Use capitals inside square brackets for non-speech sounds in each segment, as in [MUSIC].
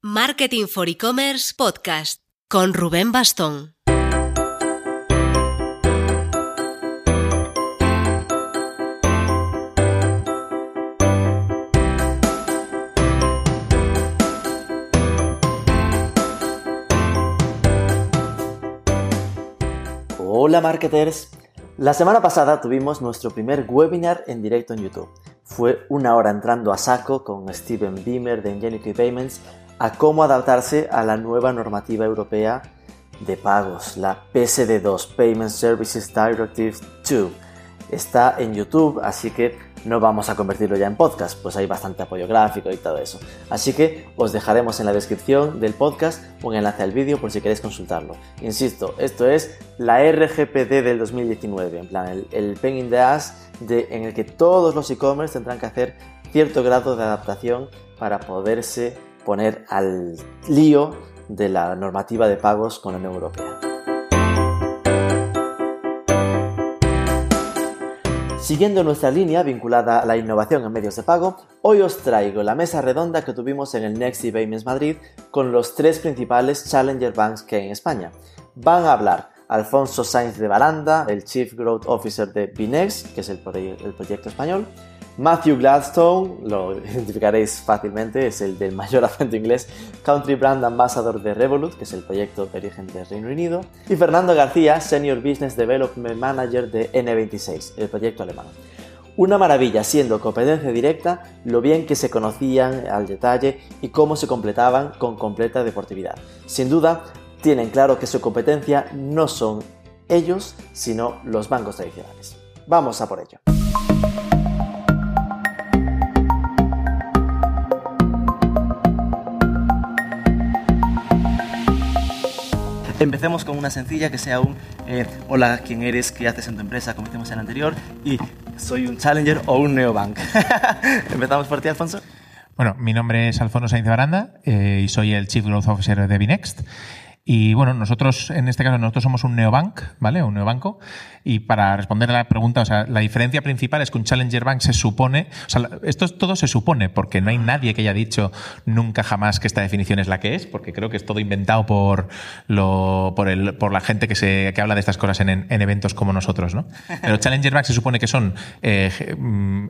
Marketing for E-Commerce Podcast con Rubén Bastón. Hola marketers. La semana pasada tuvimos nuestro primer webinar en directo en YouTube. Fue una hora entrando a saco con Steven Beamer de Ingenuity Payments a cómo adaptarse a la nueva normativa europea de pagos, la PSD2, Payment Services Directive 2. Está en YouTube, así que no vamos a convertirlo ya en podcast, pues hay bastante apoyo gráfico y todo eso. Así que os dejaremos en la descripción del podcast un enlace al vídeo por si queréis consultarlo. Insisto, esto es la RGPD del 2019, en plan el, pain in the ass de, en el que todos los e-commerce tendrán que hacer cierto grado de adaptación para poderse poner al lío de la normativa de pagos con la Unión Europea. Siguiendo nuestra línea vinculada a la innovación en medios de pago, hoy os traigo la mesa redonda que tuvimos en el Next Payments Madrid con los tres principales Challenger Banks que hay en España. Van a hablar Alfonso Sainz de Baranda, el Chief Growth Officer de Binex, que es el, el proyecto español, Matthew Gladstone, lo [LAUGHS] identificaréis fácilmente, es el del mayor [LAUGHS] acento inglés, Country Brand Ambassador de Revolut, que es el proyecto de origen de Reino Unido, y Fernando García, Senior Business Development Manager de N26, el proyecto alemán. Una maravilla, siendo competencia directa, lo bien que se conocían al detalle y cómo se completaban con completa deportividad. Sin duda, tienen claro que su competencia no son ellos, sino los bancos tradicionales. Vamos a por ello. Empecemos con una sencilla que sea un eh, hola, ¿quién eres? ¿Qué haces en tu empresa? Como hicimos en el anterior. Y soy un challenger o un neobank. [LAUGHS] Empezamos por ti, Alfonso. Bueno, mi nombre es Alfonso Sainz Baranda eh, y soy el Chief Growth Officer de Binext. Y bueno, nosotros, en este caso, nosotros somos un neobank, ¿vale? Un neobanco. Y para responder a la pregunta, o sea, la diferencia principal es que un Challenger Bank se supone, o sea, esto todo se supone, porque no hay nadie que haya dicho nunca jamás que esta definición es la que es, porque creo que es todo inventado por lo, por el, por la gente que se, que habla de estas cosas en, en eventos como nosotros, ¿no? [LAUGHS] Pero Challenger Bank se supone que son eh,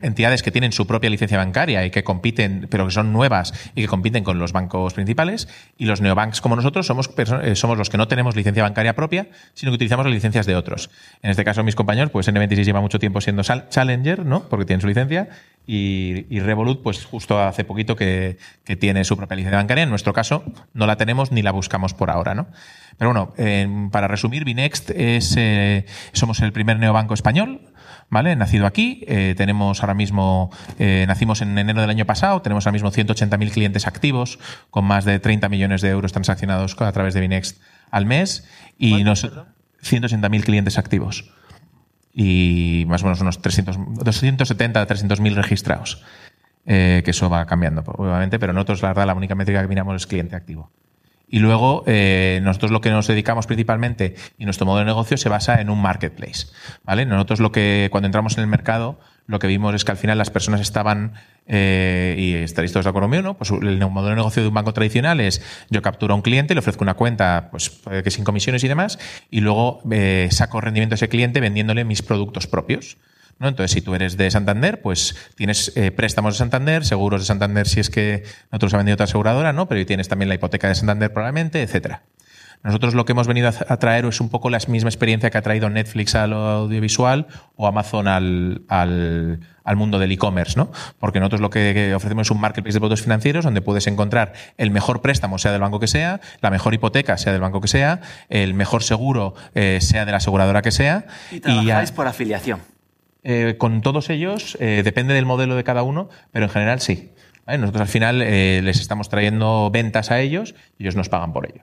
entidades que tienen su propia licencia bancaria y que compiten, pero que son nuevas y que compiten con los bancos principales. Y los neobanks como nosotros somos personas eh, somos los que no tenemos licencia bancaria propia, sino que utilizamos las licencias de otros. En este caso, mis compañeros, pues N26 lleva mucho tiempo siendo Challenger, ¿no? Porque tienen su licencia, y, Revolut, pues justo hace poquito que, tiene su propia licencia bancaria. En nuestro caso, no la tenemos ni la buscamos por ahora, ¿no? Pero bueno, para resumir, Binext es, eh, somos el primer neobanco español ¿vale? Nacido aquí, eh, tenemos ahora mismo, eh, nacimos en enero del año pasado, tenemos ahora mismo 180.000 clientes activos, con más de 30 millones de euros transaccionados a través de Binext al mes, y nos, 180.000 clientes activos. Y más o menos unos 300, 270 a 300.000 registrados. Eh, que eso va cambiando, obviamente, pero nosotros, la verdad, la única métrica que miramos es cliente activo. Y luego, eh, nosotros lo que nos dedicamos principalmente y nuestro modelo de negocio se basa en un marketplace. ¿vale? Nosotros lo que, cuando entramos en el mercado, lo que vimos es que al final las personas estaban, eh, y estaréis todos de acuerdo conmigo, ¿no? Pues el modelo de negocio de un banco tradicional es yo capturo a un cliente, le ofrezco una cuenta, pues que sin comisiones y demás, y luego eh, saco rendimiento a ese cliente vendiéndole mis productos propios. Entonces, si tú eres de Santander, pues tienes eh, préstamos de Santander, seguros de Santander si es que nosotros ha vendido otra aseguradora, ¿no? Pero tienes también la hipoteca de Santander probablemente, etcétera. Nosotros lo que hemos venido a traer es un poco la misma experiencia que ha traído Netflix al audiovisual o Amazon al, al, al mundo del e-commerce, ¿no? Porque nosotros lo que ofrecemos es un marketplace de productos financieros donde puedes encontrar el mejor préstamo, sea del banco que sea, la mejor hipoteca, sea del banco que sea, el mejor seguro, eh, sea de la aseguradora que sea. Y trabajáis por afiliación. Eh, con todos ellos, eh, depende del modelo de cada uno, pero en general sí. Nosotros al final eh, les estamos trayendo ventas a ellos y ellos nos pagan por ello.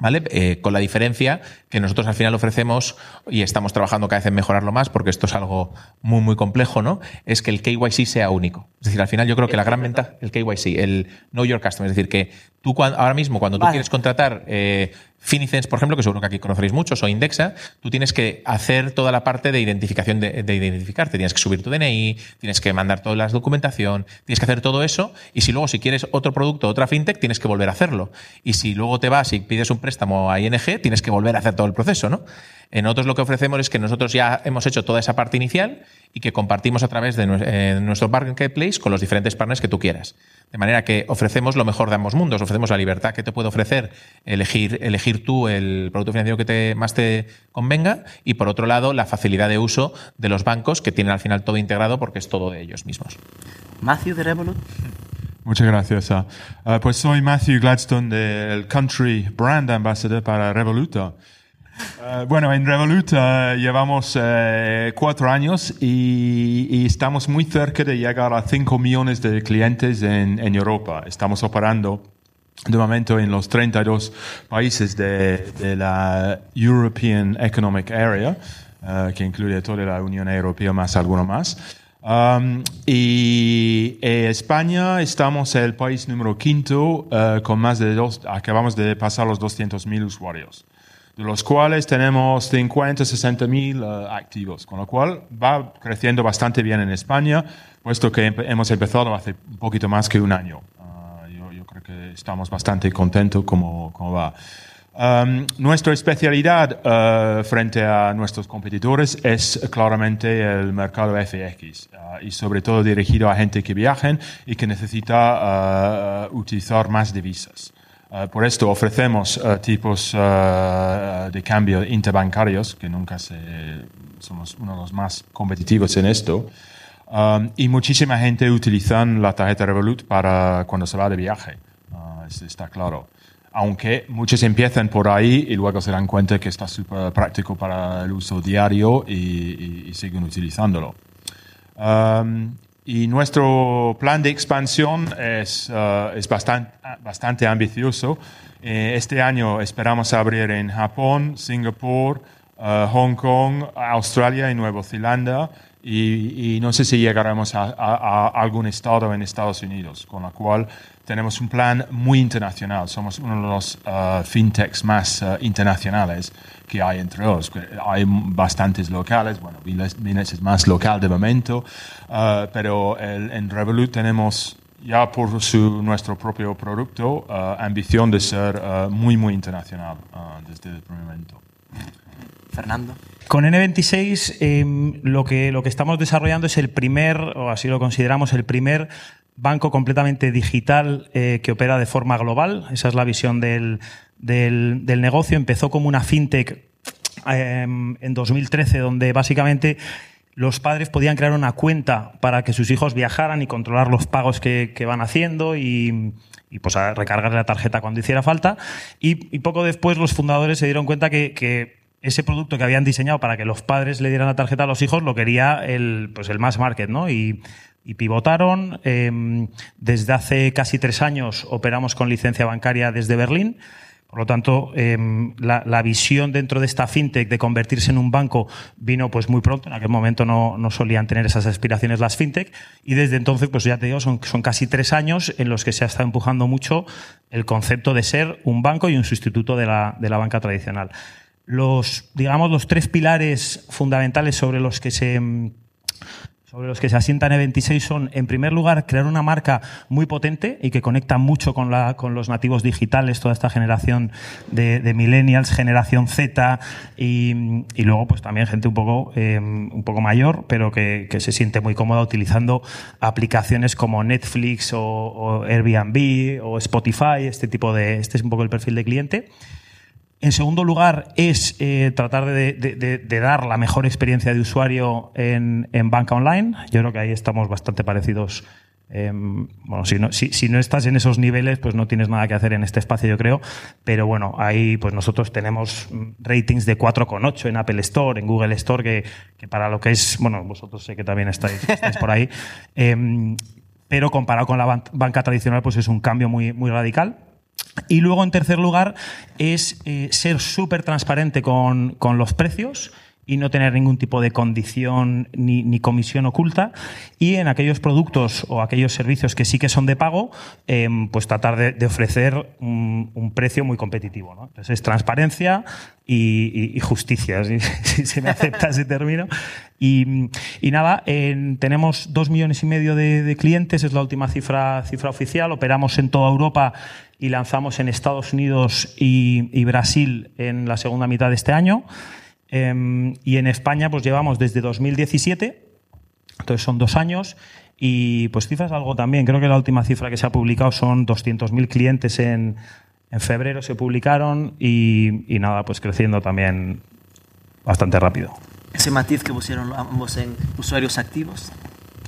¿Vale? con la diferencia que nosotros al final ofrecemos y estamos trabajando cada vez en mejorarlo más porque esto es algo muy muy complejo, ¿no? Es que el KYC sea único. Es decir, al final yo creo que la gran ventaja, el KYC, el Know Your Customer, es decir, que tú ahora mismo cuando tú quieres contratar Finicens, por ejemplo, que seguro que aquí conoceréis muchos, o Indexa, tú tienes que hacer toda la parte de identificación de, de, identificarte. Tienes que subir tu DNI, tienes que mandar toda la documentación, tienes que hacer todo eso. Y si luego, si quieres otro producto, otra fintech, tienes que volver a hacerlo. Y si luego te vas y pides un préstamo a ING, tienes que volver a hacer todo el proceso, ¿no? En otros lo que ofrecemos es que nosotros ya hemos hecho toda esa parte inicial y que compartimos a través de eh, nuestro marketplace con los diferentes partners que tú quieras. De manera que ofrecemos lo mejor de ambos mundos, ofrecemos la libertad que te puede ofrecer elegir, elegir tú el producto financiero que te, más te convenga y por otro lado la facilidad de uso de los bancos que tienen al final todo integrado porque es todo de ellos mismos. Matthew de Revolut. Muchas gracias. Uh, pues soy Matthew Gladstone del Country Brand Ambassador para Revoluta. Uh, bueno, en Revolut uh, llevamos uh, cuatro años y, y, estamos muy cerca de llegar a 5 millones de clientes en, en, Europa. Estamos operando de momento en los 32 países de, de la European Economic Area, que incluye toda la Unión Europea más alguno más. Um, y en España estamos el país número quinto con más de dos, acabamos de pasar los 200.000 usuarios de los cuales tenemos 50, 60 mil uh, activos, con lo cual va creciendo bastante bien en España, puesto que hemos empezado hace un poquito más que un año. Uh, yo, yo, creo que estamos bastante contentos como, como va. Nuestra especialidad uh, frente a nuestros competidores es claramente el mercado FX y sobre todo dirigido a gente que viajen y que necesita utilizar más divisas. Uh, por esto ofrecemos uh, tipos uh, de cambio interbancarios, que nunca se, somos uno de los más competitivos en esto. Um, y muchísima gente utiliza la tarjeta Revolut para cuando se va de viaje, está claro. Aunque muchos empiezan por ahí y luego se dan cuenta que está súper práctico para el uso diario y, y, y siguen utilizándolo. Um, y nuestro plan de expansión es, uh, es bastante, bastante ambicioso. Eh, este año esperamos abrir en Japón, Singapur, uh, Hong Kong, Australia y Nueva Zelanda. Y, no sé si llegaremos a, algún estado en Estados Unidos, con lo cual tenemos un plan muy internacional. Somos uno de los uh, fintechs más internacionales que hay entre ellos. Hay bastantes locales, bueno, Binance es más local de momento, uh, pero el, en Revolut tenemos ya por su, nuestro propio producto uh, ambición de ser uh, muy, muy internacional desde el primer momento. Fernando. Con N26 eh, lo, que, lo que estamos desarrollando es el primer, o así lo consideramos, el primer banco completamente digital eh, que opera de forma global. Esa es la visión del, del, del negocio. Empezó como una fintech eh, en 2013, donde básicamente los padres podían crear una cuenta para que sus hijos viajaran y controlar los pagos que, que van haciendo y, y pues a recargar la tarjeta cuando hiciera falta. Y, y poco después los fundadores se dieron cuenta que, que, ese producto que habían diseñado para que los padres le dieran la tarjeta a los hijos lo quería el, pues el mass market, ¿no? Y, y pivotaron. Eh, desde hace casi tres años operamos con licencia bancaria desde Berlín. Por lo tanto, eh, la, visión dentro de esta fintech de convertirse en un banco vino pues muy pronto. En aquel momento no, no, solían tener esas aspiraciones las fintech. Y desde entonces, pues ya te digo, son, son casi tres años en los que se ha estado empujando mucho el concepto de ser un banco y un sustituto de la, de la banca tradicional. Los, digamos, los tres pilares fundamentales sobre los que se sobre los que se asientan E26 son, en primer lugar, crear una marca muy potente y que conecta mucho con, la, con los nativos digitales, toda esta generación de, millennials, generación Z y, y, luego pues también gente un poco, eh, un poco mayor, pero que, que, se siente muy cómoda utilizando aplicaciones como Netflix o, o Airbnb o Spotify, este tipo de, este es un poco el perfil de cliente. En segundo lugar, es eh, tratar de, dar la mejor experiencia de usuario en, banca online. Yo creo que ahí estamos bastante parecidos. Eh, bueno, si no, si, no, estás en esos niveles, pues no tienes nada que hacer en este espacio, yo creo. Pero bueno, ahí pues nosotros tenemos ratings de 4,8 en Apple Store, en Google Store, que, para lo que es, bueno, vosotros sé que también estáis, estáis por ahí. [LAUGHS] Eh, pero comparado con la banca tradicional, pues es un cambio muy radical. Y luego, en tercer lugar, es eh, ser súper transparente con, con, los precios y no tener ningún tipo de condición ni, ni comisión oculta. Y en aquellos productos o aquellos servicios que sí que son de pago, em, pues tratar de, ofrecer un, precio muy competitivo. ¿no? Entonces es transparencia y, justicia, [LAUGHS] si, se me acepta ese término. Y, y nada, en- tenemos dos millones y medio de, de clientes, es la última cifra, cifra oficial. Operamos en toda Europa y lanzamos en Estados Unidos y, y Brasil en la segunda mitad de este año. Em, y en España pues llevamos desde 2017, entonces son dos años. Y pues cifras algo también, creo que la última cifra que se ha publicado son 200.000 clientes en, en febrero se publicaron y, y nada, pues creciendo también bastante rápido. Ese matiz que pusieron ambos en usuarios activos,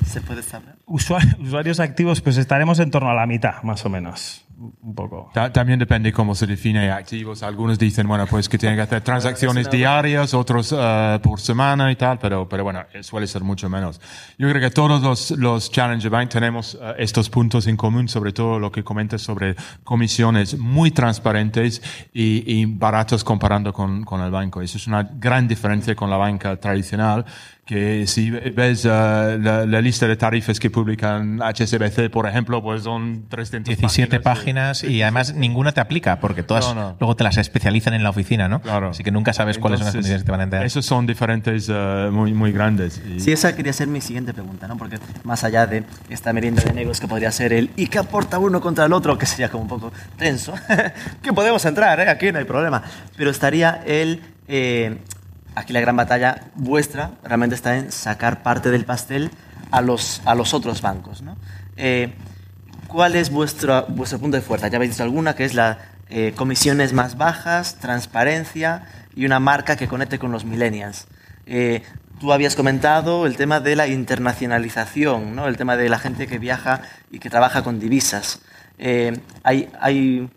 ¿se puede saber? Usuarios, [LAUGHS] usuarios activos, pues estaremos en torno a la mitad, más o menos. Un poco. Ta- También depende cómo se define activos. Algunos dicen, bueno, pues que tienen que hacer transacciones diarias, otros eh, por semana y tal, pero, pero bueno, eh, suele ser mucho menos. Yo creo que todos los, los Challenger Bank tenemos eh, estos puntos en común, sobre todo lo que comentas sobre comisiones muy transparentes y, y baratos comparando con, con el banco. Eso es una gran diferencia con la banca tradicional que si ves eh, la, la lista de tarifas que publican HSBC, por ejemplo, pues son 300 17 páginas. páginas y además ninguna te aplica porque todas No, no. luego te las especializan en la oficina, ¿no? Claro. Así que nunca sabes cuáles son las Entonces, condiciones que te van a entrar. Esos son diferentes eh, muy, muy grandes. Y- Sí, esa quería ser mi siguiente pregunta, ¿no? Porque más allá de esta merienda de negros que podría ser el ¿y qué aporta uno contra el otro? Que sería como un poco tenso. [LAUGHS] que podemos entrar, ¿eh? Aquí no hay problema. Pero estaría el... eh, aquí la gran batalla vuestra realmente está en sacar parte del pastel a los, a los otros bancos, ¿no? Eh, ¿Cuál es vuestro, vuestro punto de fuerza? Ya habéis dicho alguna, que es la eh, comisiones más bajas, transparencia y una marca que conecte con los millennials. Eh, tú habías comentado el tema de la internacionalización, ¿no? el tema de la gente que viaja y que trabaja con divisas. Eh, hay, hay,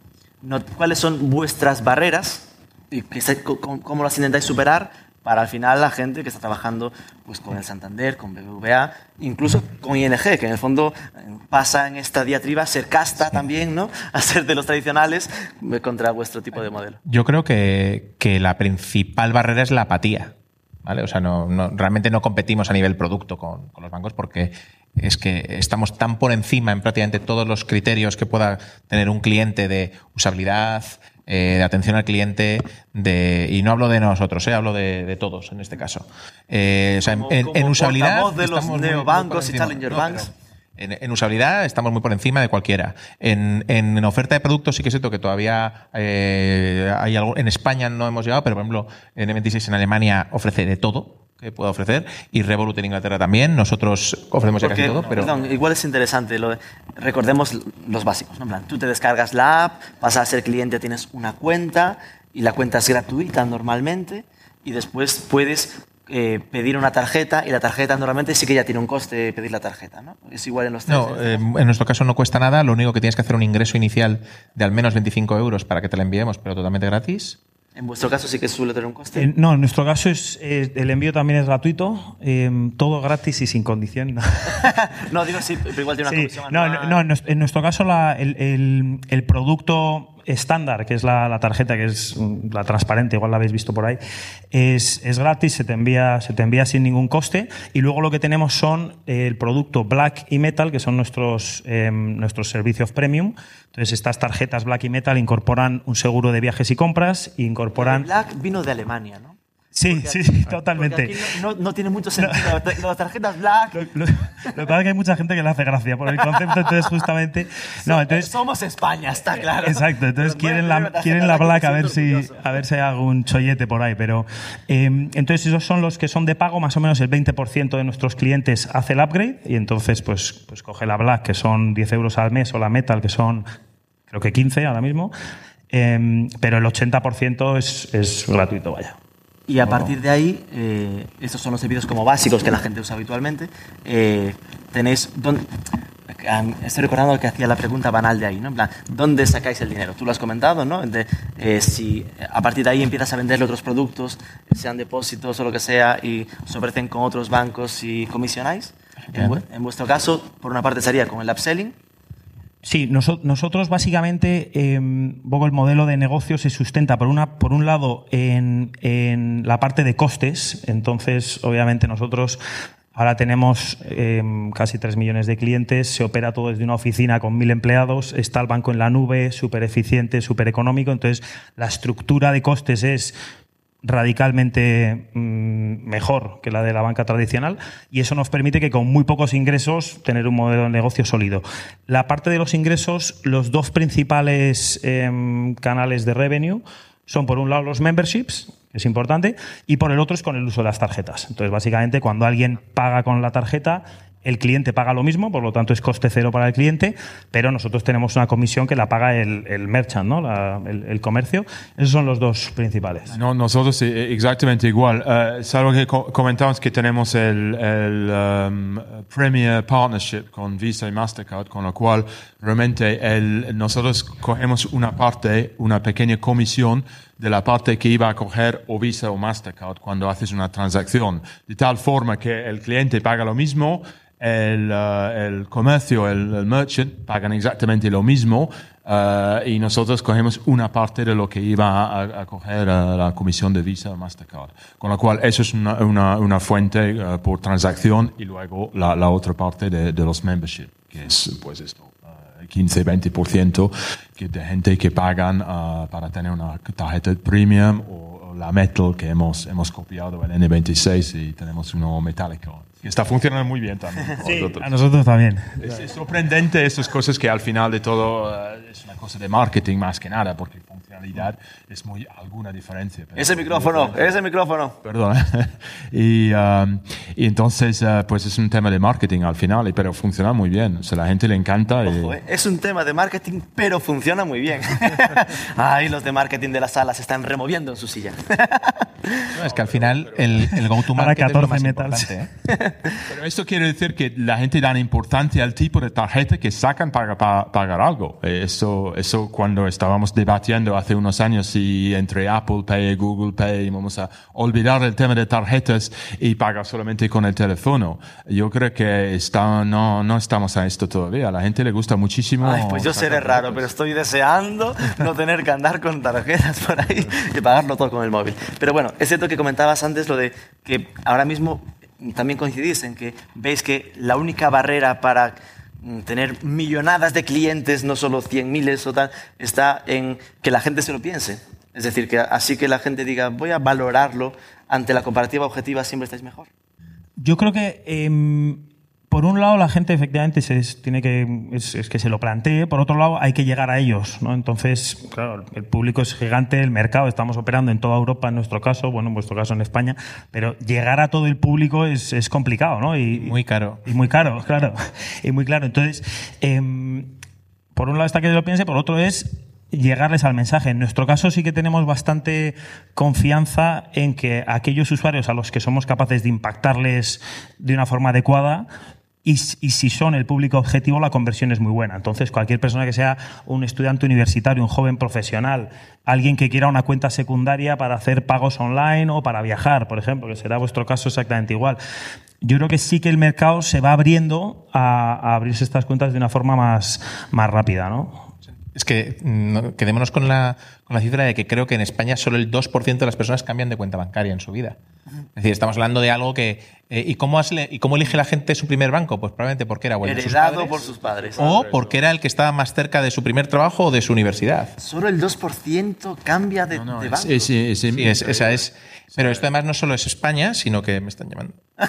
no- ¿Cuáles son vuestras barreras y cómo las intentáis superar para al final la gente que está trabajando pues, con el Santander, con BBVA, incluso con ING, que en el fondo eh, pasa en esta diatriba a ser casta también, ¿no? [LAUGHS] a ser de los tradicionales eh, contra vuestro tipo de modelo. Yo creo que, que la principal barrera es la apatía. ¿vale? O sea, no, no- realmente no competimos a nivel producto con, con los bancos porque es que estamos tan por encima en prácticamente todos los criterios que pueda tener un cliente de usabilidad, eh, de atención al cliente, de, y no hablo de nosotros, eh, hablo de, de todos en este caso. Eh, o sea, en- Como- en, como en usabilidad. de los neobancos y challenger No, banks. en, en usabilidad estamos muy por encima de cualquiera. En, en- en oferta de productos sí que es cierto que todavía eh, hay algo. En España no hemos llegado, pero por ejemplo, en M26 en Alemania ofrece de todo que pueda ofrecer y Revolut en Inglaterra también. Nosotros ofrecemos ya casi todo, pero perdón, igual es interesante, lo de- recordemos los básicos, ¿no? En plan, tú te descargas la app, pasas a ser cliente, tienes una cuenta y la cuenta es gratuita normalmente y después puedes eh, pedir una tarjeta y la tarjeta normalmente sí que ya tiene un coste pedir la tarjeta, ¿no? Es igual en los tres. no, eh, en nuestro caso no cuesta nada. Lo único que tienes que hacer un ingreso inicial de al menos 25 euros para que te la enviemos, pero totalmente gratis. En vuestro caso sí que suele tener un coste. Eh, no, en nuestro caso es, eh, el envío también es gratuito, eh, todo gratis y sin condición. [LAUGHS] no, digo sí, pero igual tiene una Sí, comisión no, anual. no, en nues- en nuestro caso la- el, el- el producto estándar, que es la, la tarjeta, que es mm, la transparente, igual la habéis visto por ahí, es, es gratis, se te, envía, se te envía sin ningún coste. Y luego lo que tenemos son eh, el producto Black y Metal, que son nuestros, eh, nuestros servicios premium. Entonces, estas tarjetas Black y Metal incorporan un seguro de viajes y compras, incorporan... Black vino de Alemania, ¿no? Sí, sí, Porque totalmente. aquí no, no- no tiene mucho sentido. Las tarjetas Black. Lo, lo- lo que pasa es que hay mucha gente que le hace gracia por el concepto, entonces justamente... No, entonces... Somos España, está claro. Exacto, entonces quieren la, quieren la Black a ver, si, a ver si hay algún chollete por ahí. Pero, eh, entonces esos son los que son de pago, más o menos el 20% de nuestros clientes hace el upgrade y entonces pues, pues coge la Black, que son 10 euros al mes, o la Metal, que son creo que 15 ahora mismo. Eh, pero el 80% es, es gratuito, vaya. Y a partir de ahí, eh, estos son los servicios como básicos que la gente usa habitualmente. Eh, tenéis. dónde- Estoy recordando que hacía la pregunta banal de ahí, ¿no? En plan, ¿dónde sacáis el dinero? Tú lo has comentado, ¿no? De, eh, si a partir de ahí empiezas a venderle otros productos, sean depósitos o lo que sea, y se ofrecen con otros bancos y comisionáis. En, en vuestro caso, por una parte sería con el upselling, Sí, nosotros básicamente, eh, el modelo de negocio se sustenta por, una, por un lado en, en la parte de costes, entonces obviamente nosotros Ahora tenemos em, casi 3 millones de clientes, se opera todo desde una oficina con mil empleados, está el banco en la nube, súper eficiente, súper económico. Entonces, la estructura de costes es radicalmente mm, mejor que la de la banca tradicional y eso nos permite que con muy pocos ingresos tener un modelo de negocio sólido. La parte de los ingresos, los dos principales em, canales de revenue son por un lado los memberships, es importante, y por el otro es con el uso de las tarjetas. Entonces, básicamente, cuando alguien paga con la tarjeta, el cliente paga lo mismo, por lo tanto es coste cero para el cliente, pero nosotros tenemos una comisión que la paga el, el merchant, ¿no? el, comercio. Esos son los dos principales. No, nosotros eh, exactamente igual. Uh, salvo que comentamos que tenemos el, el um, Premier Partnership con Visa y Mastercard, con lo cual realmente el, nosotros cogemos una parte, una pequeña comisión de la parte que iba a coger o Visa o Mastercard cuando haces una transacción, de tal forma que el cliente paga lo mismo, el, uh, el comercio, el, el, merchant pagan exactamente lo mismo uh, y nosotros cogemos una parte de lo que iba a, a coger uh, la comisión de Visa Mastercard. Con lo cual, eso es una, una, una fuente por transacción y luego la, la otra parte de, de, los membership, que es pues esto. 15-20% de gente que pagan para tener una tarjeta premium o, la metal que hemos, hemos copiado el N26 y tenemos uno metálico está funcionando muy bien también. [LAUGHS] Sí, a nosotros también. Es, sorprendente estas cosas que al final de todo uh, es una cosa de marketing más que nada, porque funcionalidad es muy alguna diferencia. ese micrófono, ese micrófono. Perdón. [LAUGHS] y, um, y, entonces, uh, pues es un tema de marketing al final, pero funciona muy bien. O sea, la gente le encanta. Ojo, eh, Es un tema de marketing, pero funciona muy bien. [LAUGHS] Ay, los de marketing de la sala se están removiendo en su silla. no, es que al final el, el go-to-market es lo más importante. ¿eh? [LAUGHS] Pero esto quiere decir que la gente da importancia al tipo de tarjeta que sacan para, pagar algo. Eh, eso, eso cuando estábamos debatiendo hace unos años si entre Apple Pay y Google Pay vamos a olvidar el tema de tarjetas y pagar solamente con el teléfono. Yo creo que está, no, no estamos a esto todavía. A la gente le gusta muchísimo. Ay, pues yo seré raro, pero estoy deseando no tener que andar con tarjetas por ahí y pagarlo todo con el móvil. Pero bueno, es cierto que comentabas antes lo de que ahora mismo también coincidís en que veis que la única barrera para mm, tener millonadas de clientes, no solo cien miles o tal, está en que la gente se lo piense. Es decir, que así que la gente diga, voy a valorarlo ante la comparativa objetiva, siempre estáis mejor. Yo creo que em, por un lado, la gente efectivamente se, tiene que, es, que se lo plantee, por otro lado, hay que llegar a ellos. ¿no? Entonces, claro, el público es gigante, el mercado, estamos operando en toda Europa en nuestro caso, bueno, en vuestro caso en España, pero llegar a todo el público es, es complicado, ¿no? Y, muy caro. Y muy caro, claro. [LAUGHS] y muy claro. Entonces, eh, por un lado está que lo piense, por otro es llegarles al mensaje. En nuestro caso sí que tenemos bastante confianza en que aquellos usuarios a los que somos capaces de impactarles de una forma adecuada y, si son el público objetivo, la conversión es muy buena. Entonces, cualquier persona que sea un estudiante universitario, un joven profesional, alguien que quiera una cuenta secundaria para hacer pagos online o para viajar, por ejemplo, que será vuestro caso exactamente igual. Yo creo que sí que el mercado se va abriendo a, abrirse estas cuentas de una forma más, más rápida, ¿no? Es que quedémonos con la, con la cifra de que creo que en España solo el 2% de las personas cambian de cuenta bancaria en su vida. Es decir, estamos hablando de algo que... Eh, ¿y, cómo ¿Y cómo elige la gente su primer banco? Pues probablemente porque era bueno. Heredado por sus padres. O porque era el que estaba más cerca de su primer trabajo o de su universidad. Solo el 2% cambia de, banco. esa es pero esto además no solo es España, sino que me están llamando. [LAUGHS]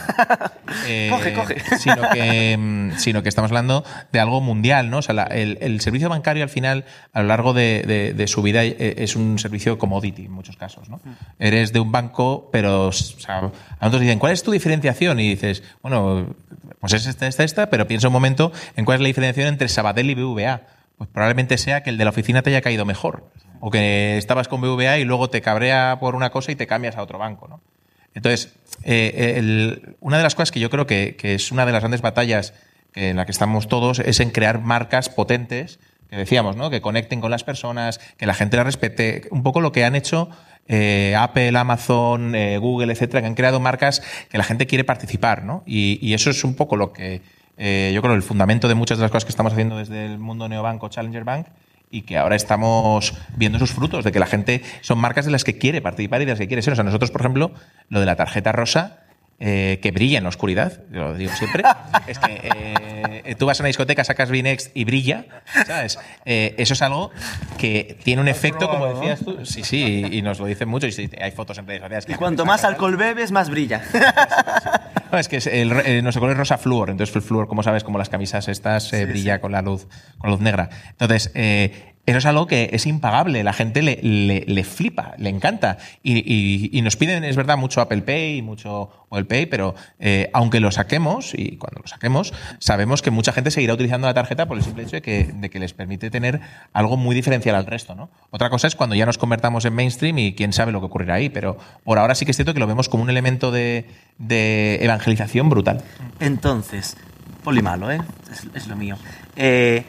Eh, coge, coge. Sino que, mm, sino que estamos hablando de algo mundial, ¿no? O sea, el, servicio bancario al final, a lo largo de, su vida, es un servicio commodity en muchos casos, ¿no? Eres de un banco, pero o sea, a nosotros dicen, ¿cuál es tu diferenciación? Y dices, bueno, pues es esta, esta, esta, pero piensa un momento en cuál es la diferenciación entre Sabadell y BVA. Pues probablemente sea que el de la oficina te haya caído mejor o que estabas con BVA y luego te cabrea por una cosa y te cambias a otro banco. ¿no? Entonces, eh, una de las cosas que yo creo que, es una de las grandes batallas en la que estamos todos es en crear marcas potentes, que decíamos, ¿no? que conecten con las personas, que la gente las respete, un poco lo que han hecho eh, Apple, Amazon, eh, Google, etcétera, que han creado marcas que la gente quiere participar, ¿no? Y, y, eso es un poco lo que eh, yo creo, el fundamento de muchas de las cosas que estamos haciendo desde el mundo neobanco Challenger Bank y que ahora estamos viendo sus frutos, de que la gente son marcas de las que quiere participar y de las que quiere ser. O sea, nosotros, por ejemplo, lo de la tarjeta rosa, eh, que brilla en la oscuridad, lo digo siempre, [LAUGHS] es que eh, tú vas a una discoteca, sacas Binext y brilla, ¿sabes? Eh, eso es algo que tiene un efecto, como decías tú, sí, sí, y nos lo dicen mucho, y sí, hay fotos en redes sociales. que Y cuanto más tal. alcohol bebes, más brilla. No, es que es el, eh, nuestro color es rosa flúor, entonces el flúor, como sabes, como las camisas estas, eh, brilla con la luz, con la luz negra. Entonces, eh, eso es algo que es impagable, la gente le, le- le flipa, le encanta. Y, y- nos piden, es verdad, mucho Apple Pay y mucho Google Pay, pero eh, aunque lo saquemos, y cuando lo saquemos, sabemos que mucha gente seguirá utilizando la tarjeta por el simple hecho de que, de que les permite tener algo muy diferencial al resto. ¿no? Otra cosa es cuando ya nos convertamos en mainstream y quién sabe lo que ocurrirá ahí, pero por ahora sí que es cierto que lo vemos como un elemento de, de evangelización brutal. Entonces, polimalo, ¿eh? Es, es lo mío. Eh,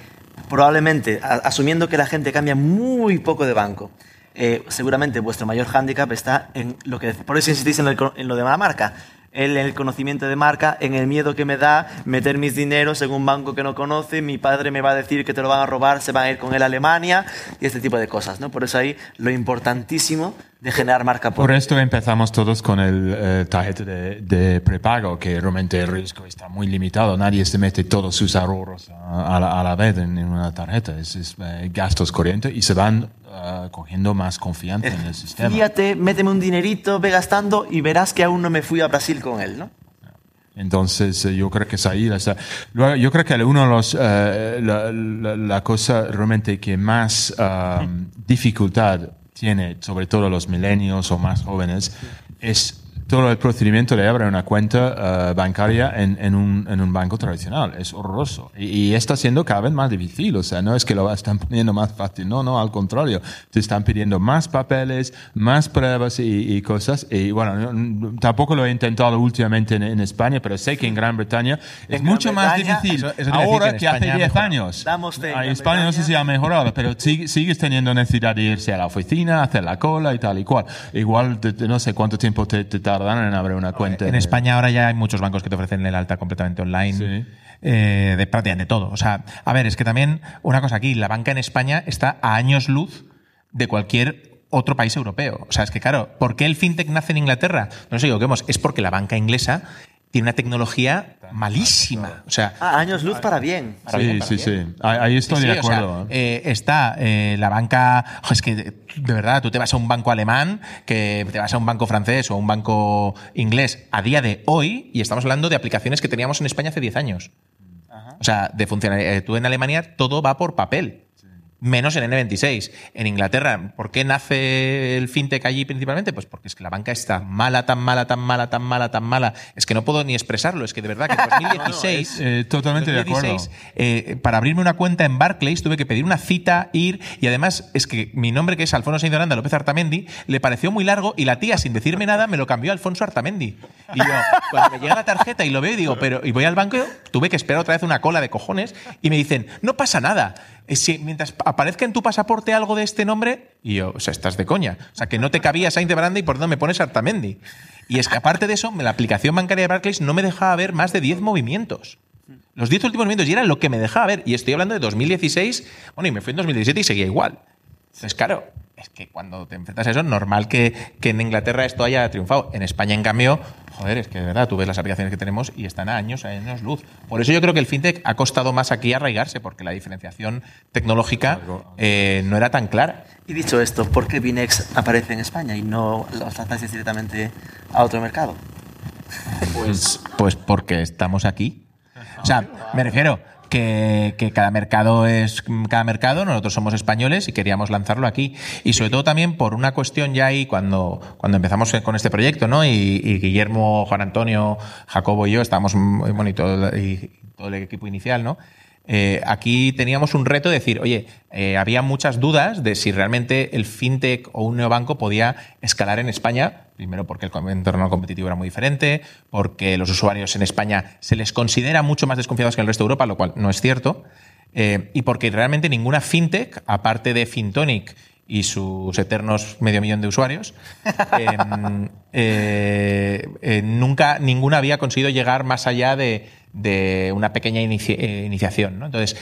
probablemente, asumiendo que la gente cambia muy poco de banco, eh, seguramente vuestro mayor hándicap está en lo que... Por eso insistís en en lo de la marca. En el conocimiento de marca, en el miedo que me da meter mis dineros en un banco que no conoce, mi padre me va a decir que te lo van a robar, se van a ir con él a Alemania y este tipo de cosas, ¿no? Por eso ahí lo importantísimo de generar marca Por esto empezamos todos con el eh, tarjeta de, de prepago, que realmente el riesgo está muy limitado. Nadie se mete todos sus ahorros a, a la, a la vez en, en una tarjeta. Es, es, eh, gastos corrientes y se van eh, cogiendo más confianza en el sistema. Fíjate, méteme un dinerito, ve gastando y verás que aún no me fui a Brasil con él, ¿no? Entonces, eh, yo creo que es ahí. luego, yo creo que uno de los, eh, la, la- la cosa realmente que más ah, dificultad tiene, sobre todo los milenios o más jóvenes, es todo el procedimiento de abrir una cuenta eh, bancaria en, en, un, en un banco tradicional. Es horroroso. Y, y está siendo cada vez más difícil. O sea, no es que lo están [LAUGHS] poniendo más fácil. No, no, al contrario. Te están pidiendo más papeles, más pruebas y, y cosas. Y bueno, no- tampoco lo he intentado últimamente en, en España, pero sé que en Gran Bretaña es En mucho Gran más Bretaña- difícil Eso- eso ahora que que, hace España ha 10 mejorado. años. Damos fe en Gran España no sé Bretaña. si ha mejorado, pero sigue- sigues teniendo necesidad de irse a la oficina, hacer la cola y tal y cual. Igual te- no sé cuánto tiempo te, te tardan en abrir una cuenta. En España ahora ya hay muchos bancos que te ofrecen el alta completamente online. Sí. eh, de prácticamente todo. O sea, a ver, es que también una cosa aquí, la banca en España está a años luz de cualquier otro país europeo. O sea, es que claro, ¿por qué el fintech nace en Inglaterra? No sé, equivocamos, es porque la banca inglesa tiene una tecnología malísima. O sea, Ah, años luz para bien. para Sí, bien, para sí, bien. sí. Ahí, estoy Sí, de sí, o sea, acuerdo. ¿eh? eh, está eh, la banca. jo, es que de, verdad, tú te vas a un banco alemán, que te vas a un banco francés o a un banco inglés a día de hoy, y estamos hablando de aplicaciones que teníamos en España hace 10 años. O sea, de funcionalidad. Tú en Alemania todo va por papel. Menos en N26. En Inglaterra, ¿por qué nace el fintech allí principalmente? Pues porque es que la banca está mala, tan mala, tan mala, tan mala, tan mala. Es que no puedo ni expresarlo. Es que de verdad que en [LAUGHS] 2016. Eh, totalmente de acuerdo. 2016, eh, para abrirme una cuenta en Barclays tuve que pedir una cita, ir, y además es que mi nombre, que es Alfonso Aranda López Artamendi, le pareció muy largo y la tía, sin decirme nada, me lo cambió a Alfonso Artamendi. Y yo, cuando me llega la tarjeta y lo veo y digo, pero, y voy al banco, tuve que esperar otra vez una cola de cojones y me dicen, no pasa nada. Si, mientras aparezca en tu pasaporte algo de este nombre, y yo, o sea, estás de coña. O sea, que no te cabía Sainz de Aranda y por dónde me pones Artamendi. Y es que aparte de eso, la aplicación bancaria de Barclays no me dejaba ver más de 10 movimientos. Los 10 últimos movimientos y era lo que me dejaba ver. Y estoy hablando de 2016. Bueno, y me fui en 2017 y seguía igual. Entonces, claro, es que cuando te enfrentas a eso, normal que, que en Inglaterra esto haya triunfado. En España, en cambio, joder, es que de verdad, tú ves las aplicaciones que tenemos y están a años, a años luz. Por eso yo creo que el fintech ha costado más aquí arraigarse, porque la diferenciación tecnológica eh, no era tan clara. Y dicho esto, ¿por qué Binex aparece en España y no los tratáis directamente a otro mercado? Pues, pues porque estamos aquí. O sea, me refiero que, cada mercado es cada mercado, nosotros somos españoles y queríamos lanzarlo aquí. Y sobre todo también por una cuestión ya ahí cuando, cuando empezamos con este proyecto, ¿no? Y, y Guillermo, Juan Antonio, Jacobo y yo estábamos muy todo, y todo el equipo inicial, ¿no? Eh, aquí teníamos un reto de decir, oye, eh, había muchas dudas de si realmente el fintech o un neobanco podía escalar en España. Primero porque el entorno competitivo era muy diferente, porque los usuarios en España se les considera mucho más desconfiados que en el resto de Europa, lo cual no es cierto. Eh, y porque realmente ninguna fintech, aparte de Fintonic y sus eternos medio millón de usuarios, [LAUGHS] eh, nunca ninguna había conseguido llegar más allá de, de una pequeña eh, iniciación. ¿no? Entonces,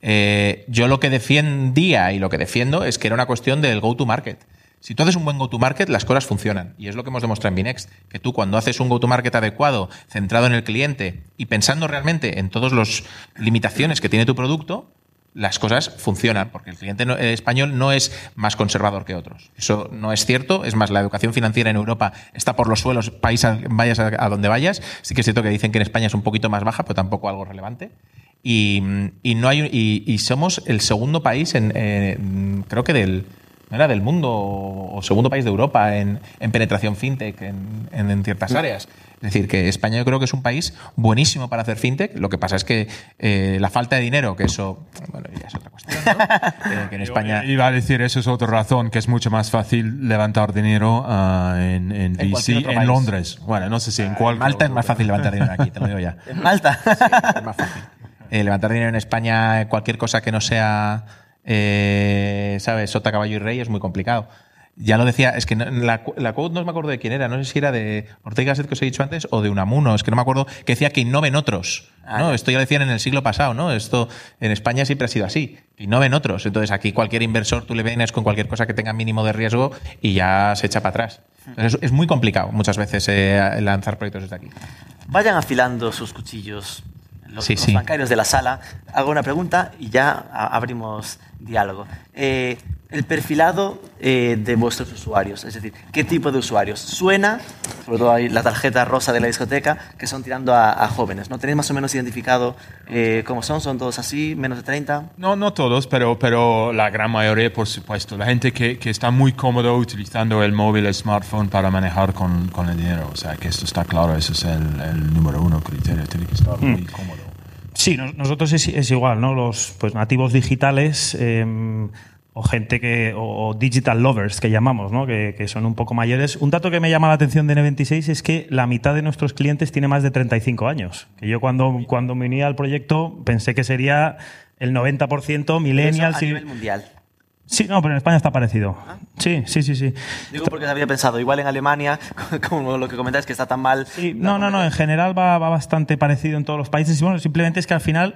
eh, yo lo que defendía y lo que defiendo es que era una cuestión del go-to-market. Si tú haces un buen go-to-market, las cosas funcionan. Y es lo que hemos demostrado en Binext. Que tú cuando haces un go-to-market adecuado, centrado en el cliente y pensando realmente en todas las limitaciones que tiene tu producto, las cosas funcionan, porque el cliente no- eh, español no es más conservador que otros. Eso no es cierto. Es más, la educación financiera en Europa está por los suelos, país a- vayas a, a donde vayas. Sí que es cierto que dicen que en España es un poquito más baja, pero tampoco algo relevante. Y, y no hay, y, y somos el segundo país, en, en- creo que del, no era del mundo o segundo país de Europa en, en penetración fintech en, en- en ciertas áreas. Es decir, que España yo creo que es un país buenísimo para hacer fintech. Lo que pasa es que eh, la falta de dinero, que eso, bueno, ya es otra cuestión, ¿no? [LAUGHS] Eh, que en España... Iba a decir, eso es otra razón, que es mucho más fácil levantar dinero ah, en, en En otro en. Londres. Bueno, no sé si en cuál. En Malta es más fácil levantar dinero aquí, te lo digo ya. [LAUGHS] En Malta. [LAUGHS] es más fácil. Eh, levantar dinero en España, cualquier cosa que no sea, eh, ¿sabes? Sota, caballo y rey es muy complicado. Ya lo decía, es que la, la quote no me acuerdo de quién era, no sé si era de Ortega Gasset que os he dicho antes o de Unamuno, es que no me acuerdo, que decía que innoven otros. Ah. Esto ya lo decían en el siglo pasado, ¿no? Esto en España siempre ha sido así, innoven otros. Entonces aquí cualquier inversor tú le vienes con cualquier cosa que tenga mínimo de riesgo y ya se echa para atrás. Entonces, es, muy complicado muchas veces eh, lanzar proyectos desde aquí. Vayan afilando sus cuchillos. Los, Sí, los sí. bancarios de la sala. Hago una pregunta y ya abrimos diálogo. Eh, el perfilado eh, de vuestros usuarios, es decir, ¿qué tipo de usuarios? Suena, sobre todo ahí la tarjeta rosa de la discoteca, que son tirando a, a jóvenes. ¿No tenéis más o menos identificado eh, cómo son? ¿Son todos así, menos de 30? No, no todos, pero, pero la gran mayoría, por supuesto. La gente que, que está muy cómodo utilizando el móvil, el smartphone para manejar con, con el dinero. O sea, que esto está claro, ese es el, el número uno criterio. Tiene que estar muy cómodo. Sí, nos- nosotros es, es igual, ¿no? Los pues, nativos digitales eh, o gente que. O, o digital lovers que llamamos, ¿no? Que, que son un poco mayores. Un dato que me llama la atención de N26 es que la mitad de nuestros clientes tiene más de 35 años. Que yo cuando, cuando me uní al proyecto pensé que sería el 90% Eso millennials. y- mundial. Sí, no, pero en España está parecido. Sí, sí, sí, sí. Digo porque había pensado, igual en Alemania, [LAUGHS] como lo que comentáis, que está tan mal. Sí, no, no, no, en general va, va bastante parecido en todos los países. Y bueno, simplemente es que al final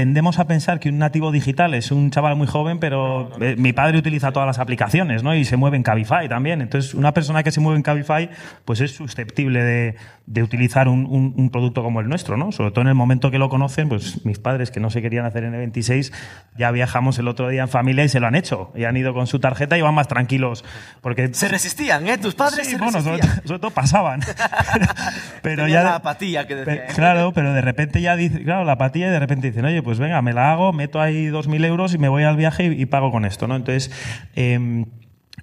tendemos a pensar que un nativo digital es un chaval muy joven, pero eh, mi padre utiliza todas las aplicaciones, ¿no? Y se mueve en Cabify también. Entonces, una persona que se mueve en Cabify, pues es susceptible de, de utilizar un, un- un producto como el nuestro, ¿no? Sobre todo en el momento que lo conocen, pues mis padres que no se querían hacer N26, ya viajamos el otro día en familia y se lo han hecho. Y han ido con su tarjeta y van más tranquilos. Porque Se resistían, ¿eh? Tus padres Sí, se bueno, sobre, resistían. [LAUGHS] sobre todo pasaban. [LAUGHS] pero Tenían ya la apatía que decía, Pe- ¿eh? Claro, pero de repente ya dice, claro, la apatía y de repente dicen, oye, pues venga, me la hago, meto ahí 2.000 euros y me voy al viaje y, pago con esto, ¿no? Entonces, em,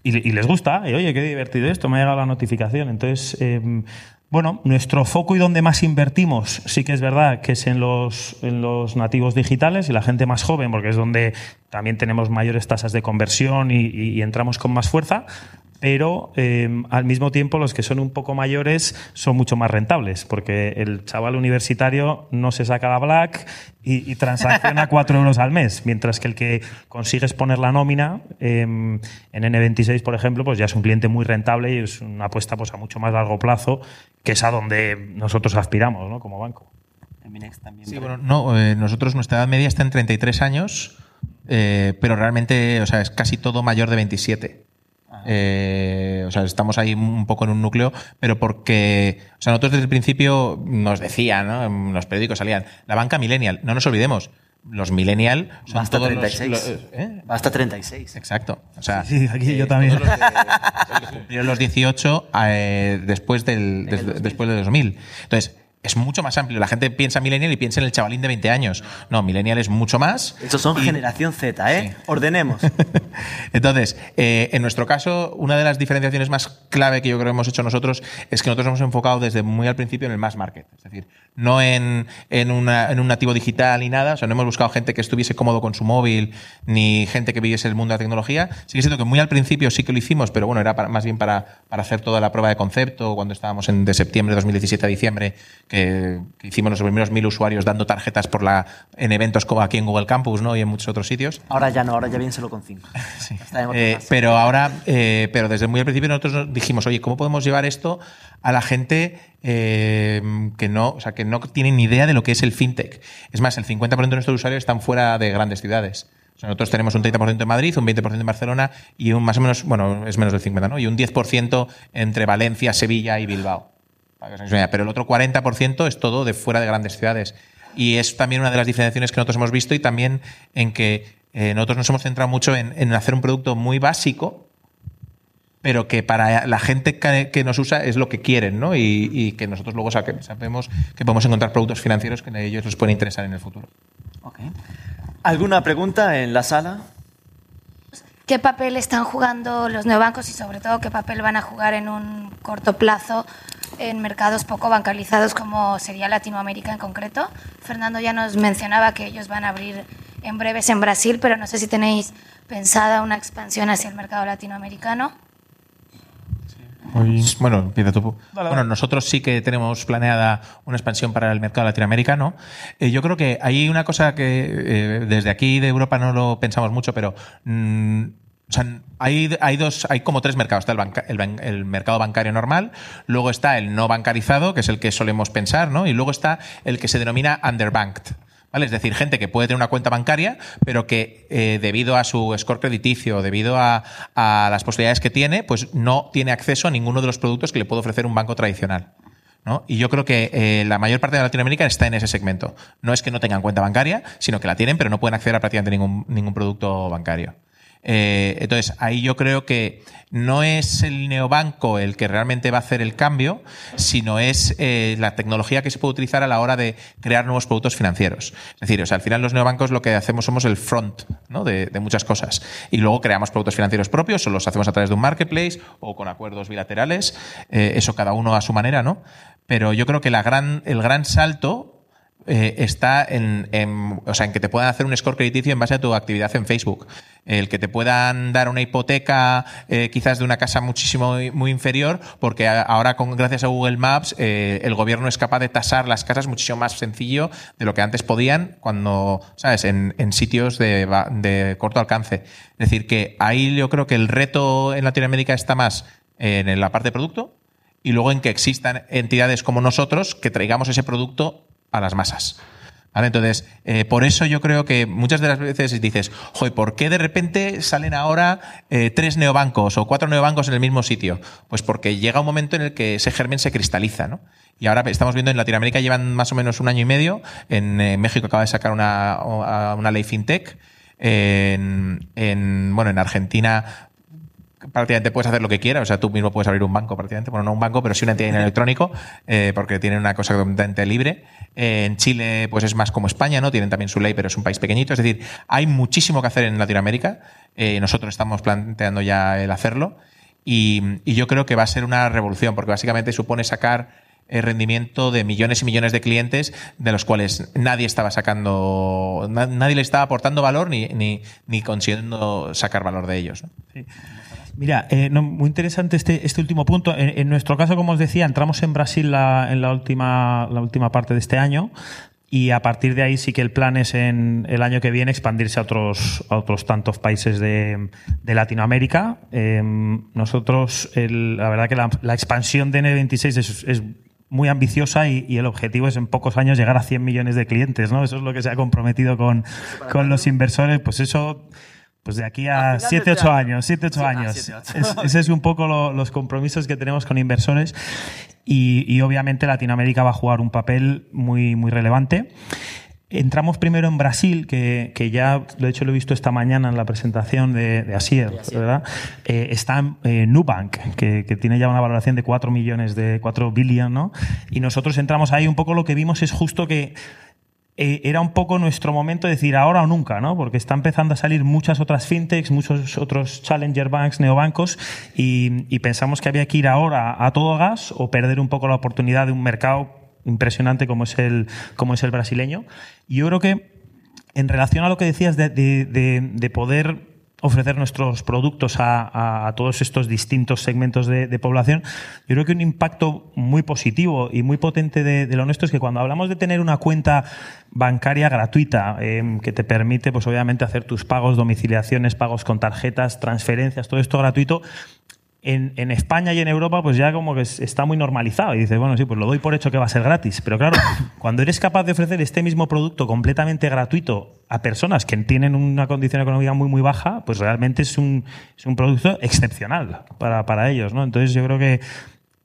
y, les gusta, y oye, qué divertido esto, me ha llegado la notificación. Entonces, em, bueno, nuestro foco y donde más invertimos, sí que es verdad que es en los, en los nativos digitales y la gente más joven, porque es donde también tenemos mayores tasas de conversión y entramos con más fuerza. Pero eh, al mismo tiempo los que son un poco mayores son mucho más rentables, porque el chaval universitario no se saca la black y, y transacciona [LAUGHS] 4 euros al mes, mientras que el que consigues poner la nómina eh, en N26, por ejemplo, pues ya es un cliente muy rentable y es una apuesta pues, a mucho más largo plazo, que es a donde nosotros aspiramos ¿no? como banco. También. Sí, bueno, no, eh, nosotros nuestra edad media está en 33 años, eh, pero realmente, o sea, es casi todo mayor de 27. Eh, o sea, estamos ahí un poco en un núcleo, pero porque, o sea, nosotros desde el principio nos decían, ¿no? En los periódicos salían, la banca millennial, no nos olvidemos, los millennial son Hasta todos los- 36. los- ¿eh? Hasta 36. Exacto. O sea, Sí, aquí yo eh, también. los de- los que cumplieron los 18 eh, después, del, des- después del 2000. Entonces, es mucho más amplio. La gente piensa millennial y piensa en el chavalín de 20 años. No, millennial es mucho más. Estos son Y- generación Z, ¿eh? Sí. Ordenemos. [LAUGHS] Entonces, eh, en nuestro caso, una de las diferenciaciones más clave que yo creo que hemos hecho nosotros es que nosotros nos hemos enfocado desde muy al principio en el mass market. Es decir, no en, en, una- en un nativo digital ni nada. O sea, no hemos buscado gente que estuviese cómodo con su móvil ni gente que viviese el mundo de la tecnología. Sí que es cierto que muy al principio sí que lo hicimos, pero bueno, era para- más bien para, para hacer toda la prueba de concepto cuando estábamos en, de septiembre de 2017 a diciembre que, que hicimos los primeros mil usuarios dando tarjetas por la, en eventos como aquí en Google Campus ¿no? y en muchos otros sitios. Ahora ya no, ahora ya viene solo con 5. [LAUGHS] Eh, pero ahora, eh, pero desde muy al principio nosotros dijimos, oye, ¿cómo podemos llevar esto a la gente eh, que no, o sea, que no tiene ni idea de lo que es el fintech? Es más, el 50% de nuestros usuarios están fuera de grandes ciudades. O sea, nosotros tenemos un 30% en Madrid, un 20% en Barcelona y un más o menos, bueno, es menos del 50, ¿no? Y un 10% entre Valencia, Sevilla y Bilbao. Pero el otro 40% es todo de fuera de grandes ciudades. Y es también una de las diferenciaciones que nosotros hemos visto y también en que eh, nosotros nos hemos centrado mucho en, hacer un producto muy básico, pero que para la gente que, nos usa es lo que quieren, ¿no? Y, que nosotros luego sabemos que podemos encontrar productos financieros que a ellos les pueden interesar en el futuro. Ok. ¿Alguna pregunta en la sala? ¿Qué papel están jugando los neobancos y sobre todo qué papel van a jugar en un corto plazo en mercados poco bancarizados como sería Latinoamérica en concreto? Fernando ya nos mencionaba que ellos van a abrir en breves en Brasil, pero no sé si tenéis pensada una expansión hacia el mercado latinoamericano. Bueno, empieza tú. Bueno, nosotros sí que tenemos planeada una expansión para el mercado latinoamericano. Eh, yo creo que hay una cosa que eh, desde aquí de Europa no lo pensamos mucho, pero mm, o sea, hay, hay dos, hay como tres mercados. Está el, banca- el ban- el mercado bancario normal, luego está el no bancarizado, que es el que solemos pensar, ¿no? Y luego está el que se denomina underbanked. Es decir, gente que puede tener una cuenta bancaria, pero que eh, debido a su score crediticio, debido a, a las posibilidades que tiene, pues no tiene acceso a ninguno de los productos que le puede ofrecer un banco tradicional. ¿no? Y yo creo que eh, la mayor parte de Latinoamérica está en ese segmento. No es que no tengan cuenta bancaria, sino que la tienen, pero no pueden acceder a prácticamente ningún, ningún producto bancario. Eh, entonces, ahí yo creo que no es el neobanco el que realmente va a hacer el cambio, sino es eh, la tecnología que se puede utilizar a la hora de crear nuevos productos financieros. Es decir, o sea, al final los neobancos lo que hacemos somos el front ¿no? de, de muchas cosas. Y luego creamos productos financieros propios, o los hacemos a través de un marketplace o con acuerdos bilaterales, eh, eso cada uno a su manera, ¿no? Pero yo creo que la gran, el gran salto eh, está en, en- o sea, en que te puedan hacer un score crediticio en base a tu actividad en Facebook. El que te puedan dar una hipoteca eh, quizás de una casa muchísimo muy inferior, porque ahora con, gracias a Google Maps eh, el gobierno es capaz de tasar las casas muchísimo más sencillo de lo que antes podían cuando, ¿sabes?, en, sitios de, de corto alcance. Es decir, que ahí yo creo que el reto en Latinoamérica está más en la parte de producto y luego en que existan entidades como nosotros que traigamos ese producto a las masas. ¿Vale? Entonces, eh, por eso yo creo que muchas de las veces dices, joder, ¿por qué de repente salen ahora eh, tres neobancos o cuatro neobancos en el mismo sitio? Pues porque llega un momento en el que ese germen se cristaliza, ¿no? Y ahora estamos viendo en Latinoamérica llevan más o menos un año y medio, en eh, México acaba de sacar una, una ley fintech, en, en, bueno, en Argentina prácticamente puedes hacer lo que quieras. O sea, tú mismo puedes abrir un banco prácticamente. Bueno, no un banco, pero sí una entidad [LAUGHS] electrónico, eh, porque tienen una cosa completamente libre. Eh, en Chile, pues es más como España, ¿no? Tienen también su ley, pero es un país pequeñito. Es decir, hay muchísimo que hacer en Latinoamérica. Eh, nosotros estamos planteando ya el hacerlo. Y, y yo creo que va a ser una revolución, porque básicamente supone sacar el rendimiento de millones y millones de clientes de los cuales nadie estaba sacando, na- nadie le estaba aportando valor ni, ni, ni consiguiendo sacar valor de ellos. ¿no? Mira, eh, no, muy interesante este, este último punto. En, en nuestro caso, como os decía, entramos en Brasil la- en la última, la última parte de este año y a partir de ahí sí que el plan es en el año que viene expandirse a otros, a otros tantos países de, de Latinoamérica. Eh, nosotros, el- la verdad que la, la expansión de N26 es, es muy ambiciosa y, y el objetivo es en pocos años llegar a 100 millones de clientes, ¿no? Eso es lo que se ha comprometido con, con los inversores. Pues eso, pues de aquí a final 7, de 8 este año. años, 7, 8 Sí, ah, años. siete, ocho. Es- ese es un poco lo- los compromisos que tenemos con inversores y, y obviamente Latinoamérica va a jugar un papel muy, muy relevante. Entramos primero en Brasil, que, que ya, de hecho, lo he visto esta mañana en la presentación de, de Asier, ¿verdad? Eh, está eh, Nubank, que, que tiene ya una valoración de 4 millones de 4 billion, ¿no? Y nosotros entramos ahí, un poco lo que vimos es justo que eh, era un poco nuestro momento de decir ahora o nunca, ¿no? Porque está empezando a salir muchas otras fintechs, muchos otros challenger banks, neobancos, y, y pensamos que había que ir ahora a todo gas o perder un poco la oportunidad de un mercado impresionante como es el, como es el brasileño. Y yo creo que en relación a lo que decías de, de- de- de poder ofrecer nuestros productos a, todos estos distintos segmentos de, población, yo creo que un impacto muy positivo y muy potente de, lo nuestro es que cuando hablamos de tener una cuenta bancaria gratuita eh, que te permite, pues obviamente, hacer tus pagos, domiciliaciones, pagos con tarjetas, transferencias, todo esto gratuito, en, en, España y en Europa, pues ya como que está muy normalizado. Y dices, bueno, sí, pues lo doy por hecho que va a ser gratis. Pero claro, [COUGHS] cuando eres capaz de ofrecer este mismo producto completamente gratuito a personas que tienen una condición económica muy, muy baja, pues realmente es un, es un producto excepcional para, para ellos, ¿no? Entonces yo creo que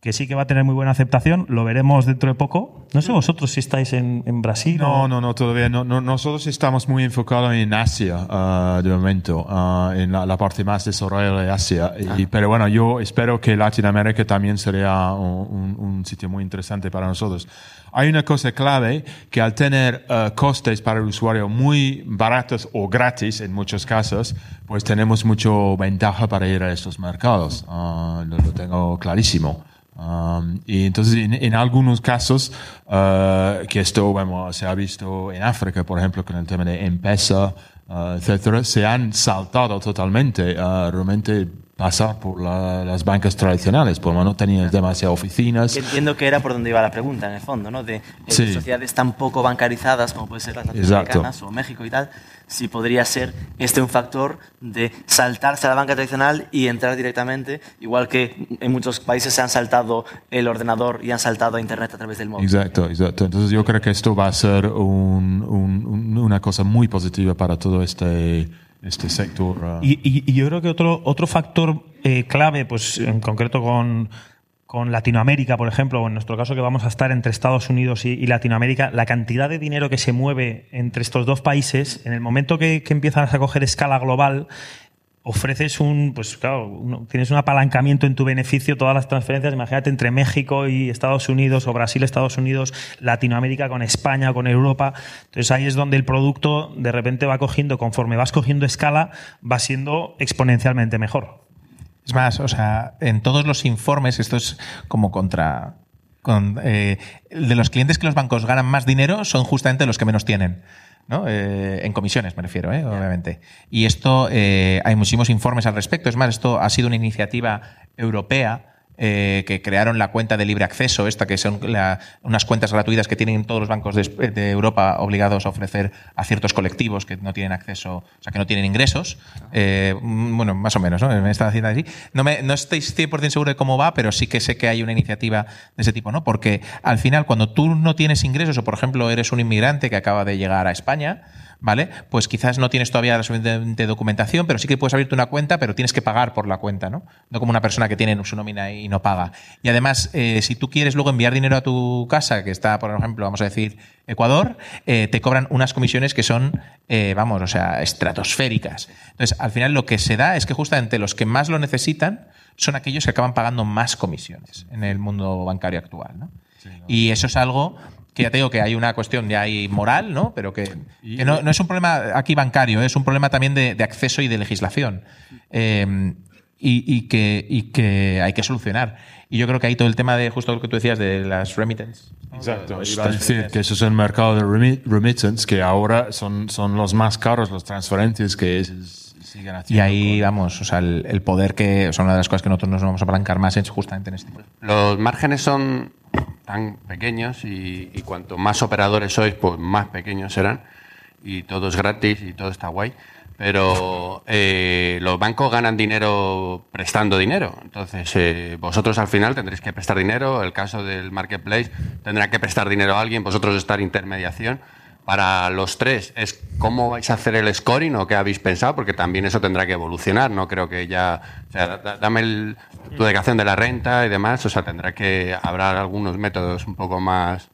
que sí que va a tener muy buena aceptación, lo veremos dentro de poco. No sé vosotros si estáis en, en Brasil. No, o... no, no, todavía no, no, Nosotros estamos muy enfocados en Asia uh, de momento, uh, en la, la, parte más desarrollada de Asia. Ah. Y, pero bueno, yo espero que Latinoamérica también sería un, un, sitio muy interesante para nosotros. Hay una cosa clave que al tener uh, costes para el usuario muy baratos o gratis en muchos casos, pues tenemos mucho ventaja para ir a estos mercados. lo, lo tengo clarísimo. Um, y entonces, en, en algunos casos, uh, que esto bueno, se ha visto en África, por ejemplo, con el tema de M-Pesa, uh, etcétera, se han saltado totalmente. Uh, realmente pasar por la, las bancas tradicionales, porque no tenían demasiadas oficinas. Entiendo que era por donde iba la pregunta, en el fondo, ¿no? De, de sí. sociedades tan poco bancarizadas como puede ser las latinoamericanas o México y tal, si podría ser este un factor de saltarse a la banca tradicional y entrar directamente, igual que en muchos países se han saltado el ordenador y han saltado a Internet a través del móvil. Exacto, exacto. Entonces yo creo que esto va a ser un, un, una cosa muy positiva para todo este este sector. Uh... Y, y, y, yo creo que otro, otro factor eh, clave, pues en concreto con, con Latinoamérica, por ejemplo, o en nuestro caso que vamos a estar entre Estados Unidos y, Latinoamérica, la cantidad de dinero que se mueve entre estos dos países, en el momento que, que empiezas a coger escala global, ofreces un, pues claro, tienes un apalancamiento en tu beneficio, todas las transferencias, imagínate entre México y Estados Unidos, o Brasil, Estados Unidos, Latinoamérica con España, con Europa. Entonces ahí es donde el producto de repente va cogiendo, conforme vas cogiendo escala, va siendo exponencialmente mejor. Es más, o sea, en todos los informes, esto es como contra. Con, eh, de los clientes que los bancos ganan más dinero son justamente los que menos tienen. ¿no? Eh, en comisiones, me refiero, ¿eh? obviamente. Y esto, eh, hay muchísimos informes al respecto. Es más, esto ha sido una iniciativa europea eh, que crearon la cuenta de libre acceso, esta que son la, unas cuentas gratuitas que tienen todos los bancos de, Europa obligados a ofrecer a ciertos colectivos que no tienen acceso, o sea, que no tienen ingresos. Eh, bueno, más o menos, ¿no? Me está haciendo así. No, me, no estoy 100% seguro de cómo va, pero sí que sé que hay una iniciativa de ese tipo, ¿no? Porque al final, cuando tú no tienes ingresos, o por ejemplo, eres un inmigrante que acaba de llegar a España, ¿vale? Pues quizás no tienes todavía la suficiente documentación, pero sí que puedes abrirte una cuenta, pero tienes que pagar por la cuenta, ¿no? No como una persona que tiene su nómina y no paga. Y además, eh, si tú quieres luego enviar dinero a tu casa, que está, por ejemplo, vamos a decir, Ecuador, eh, te cobran unas comisiones que son, eh, vamos, o sea, estratosféricas. Entonces, al final lo que se da es que justamente los que más lo necesitan son aquellos que acaban pagando más comisiones en el mundo bancario actual, ¿no? Sí, no. Y eso es algo que ya te digo que hay una cuestión ya hay moral, ¿no? Pero que, que no, no, es un problema aquí bancario, es un problema también de, de acceso y de legislación. Eh, y, y, que, y que hay que solucionar. Y yo creo que hay todo el tema de justo lo que tú decías de las remittance. Exacto. Iba a decir que eso es el mercado de remit remittance, que ahora son, son los más caros, los transferentes que es, Y ahí, vamos, o sea, el, el, poder que, o sea, una de las cosas que nosotros nos vamos a apalancar más es justamente en este. Los márgenes son tan pequeños y, y, cuanto más operadores sois, pues más pequeños serán. Y todo es gratis y todo está guay. Pero eh, los bancos ganan dinero prestando dinero. Entonces, eh, vosotros al final tendréis que prestar dinero. El caso del marketplace tendrá que prestar dinero a alguien, vosotros estar intermediación. Para los tres, es cómo vais a hacer el scoring o qué habéis pensado, porque también eso tendrá que evolucionar. No creo que ya. O sea, dame el, tu declaración de la renta y demás. O sea, tendrá que. Habrá algunos métodos un poco más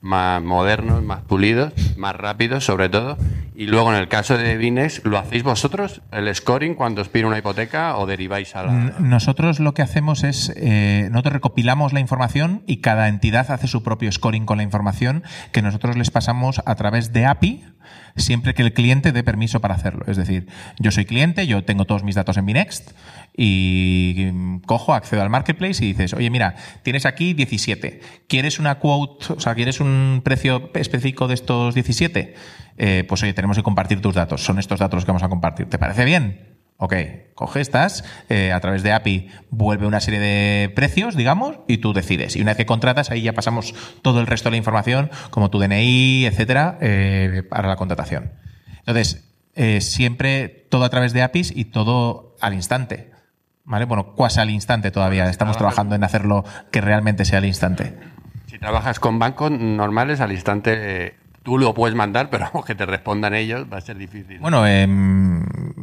más modernos, más pulidos, más rápidos sobre todo. Y luego en el caso de Bines, ¿lo hacéis vosotros el scoring cuando os pide una hipoteca o deriváis a la...? Nosotros lo que hacemos es, eh, nosotros recopilamos la información y cada entidad hace su propio scoring con la información que nosotros les pasamos a través de API siempre que el cliente dé permiso para hacerlo. Es decir, yo soy cliente, yo tengo todos mis datos en Binext y cojo, accedo al marketplace y dices, oye, mira, tienes aquí 17. ¿Quieres una quote, o sea, quieres un precio específico de estos 17? Eh, pues oye, tenemos que compartir tus datos. Son estos datos los que vamos a compartir. ¿Te parece bien? Ok, coge estas, eh, a través de API vuelve una serie de precios, digamos, y tú decides. Y una vez que contratas, ahí ya pasamos todo el resto de la información, como tu DNI, etcétera, eh, para la contratación. Entonces, eh, siempre todo a través de APIs y todo al instante. ¿Vale? Bueno, cuasi al instante todavía. Estamos trabajando en hacerlo que realmente sea al instante. Si trabajas con bancos normales, al instante eh, tú lo puedes mandar, pero [LAUGHS] que te respondan ellos va a ser difícil. Bueno, eh,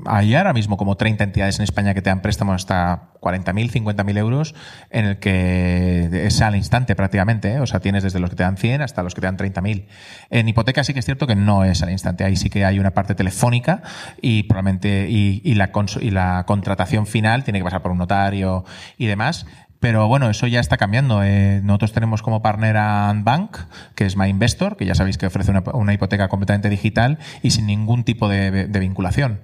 hay ahora mismo como 30 entidades en España que te dan préstamos hasta 40.000, 50.000 euros, en el que es al instante prácticamente. ¿eh? O sea, tienes desde los que te dan 100 hasta los que te dan 30.000. En hipoteca sí que es cierto que no es al instante. Ahí sí que hay una parte telefónica y probablemente y, y la, y la contratación final tiene que pasar por un notario y demás. Pero bueno, eso ya está cambiando. Eh, nosotros tenemos como partner a Bank, que es My Investor, que ya sabéis que ofrece una, hipoteca completamente digital y sin ningún tipo de, de vinculación.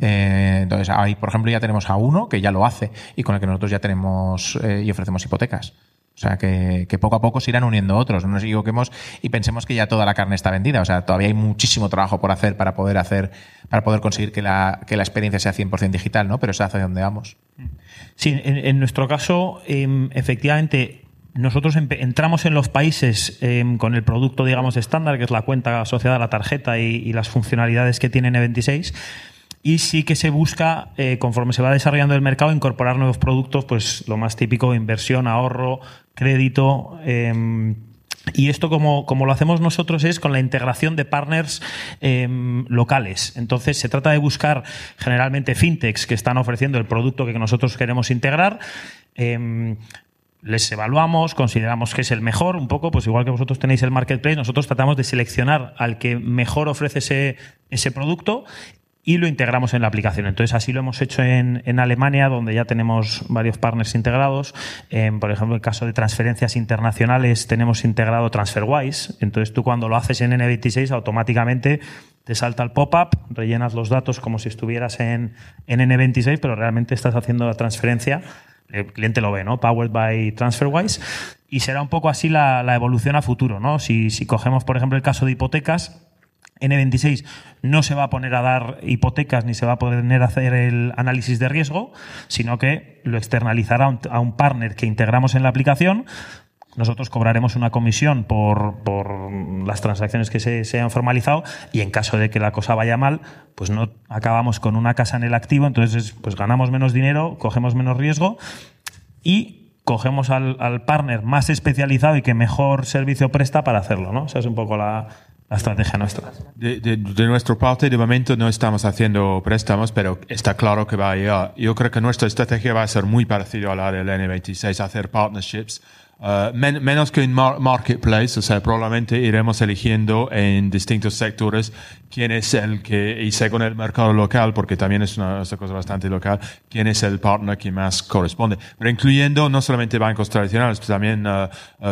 Eh, entonces, ahí, por ejemplo, ya tenemos a uno que ya lo hace y con el que nosotros ya tenemos eh, y ofrecemos hipotecas. O sea, que, que, poco a poco se irán uniendo otros. No nos equivoquemos y pensemos que ya toda la carne está vendida. O sea, todavía hay muchísimo trabajo por hacer para poder hacer, para poder conseguir que la, que la experiencia sea 100% digital, ¿no? Pero es hacia donde vamos. Sí, en, nuestro caso, eh, efectivamente, nosotros entramos en los países eh, con el producto, digamos, estándar, que es la cuenta asociada a la tarjeta y, y las funcionalidades que tiene N26 y sí que se busca, eh, conforme se va desarrollando el mercado, incorporar nuevos productos, pues lo más típico, inversión, ahorro, crédito. Eh, y esto como, como, lo hacemos nosotros es con la integración de partners eh, locales. Entonces se trata de buscar generalmente fintechs que están ofreciendo el producto que nosotros queremos integrar. Eh, les evaluamos, consideramos que es el mejor, un poco, pues igual que vosotros tenéis el marketplace, nosotros tratamos de seleccionar al que mejor ofrece ese, ese producto y lo integramos en la aplicación. Entonces, así lo hemos hecho en, en Alemania, donde ya tenemos varios partners integrados. Eh, por ejemplo, en el caso de transferencias internacionales, tenemos integrado TransferWise. Entonces, tú cuando lo haces en N26, automáticamente te salta el pop-up, rellenas los datos como si estuvieras en, en N26, pero realmente estás haciendo la transferencia. El cliente lo ve, ¿no? Powered by TransferWise. Y será un poco así la, la evolución a futuro, ¿no? Si, si cogemos, por ejemplo, el caso de hipotecas, N26 no se va a poner a dar hipotecas ni se va a poner a hacer el análisis de riesgo, sino que lo externalizará a un partner que integramos en la aplicación. Nosotros cobraremos una comisión por, las transacciones que se, se, han formalizado y en caso de que la cosa vaya mal, pues no acabamos con una casa en el activo, entonces pues ganamos menos dinero, cogemos menos riesgo y cogemos al, al partner más especializado y que mejor servicio presta para hacerlo, ¿no? Esa es un poco la, la estrategia nuestra. De, de, de, nuestra parte, de momento no estamos haciendo préstamos, pero está claro que va a ir. Yo creo que nuestra estrategia va a ser muy parecida a la del N26, hacer partnerships. Uh, men, menos que un mar marketplace, o sea, probablemente iremos eligiendo en distintos sectores quién es el que, y según el mercado local, porque también es una, una cosa bastante local, quién es el partner que más corresponde. Pero incluyendo no solamente bancos tradicionales, pero también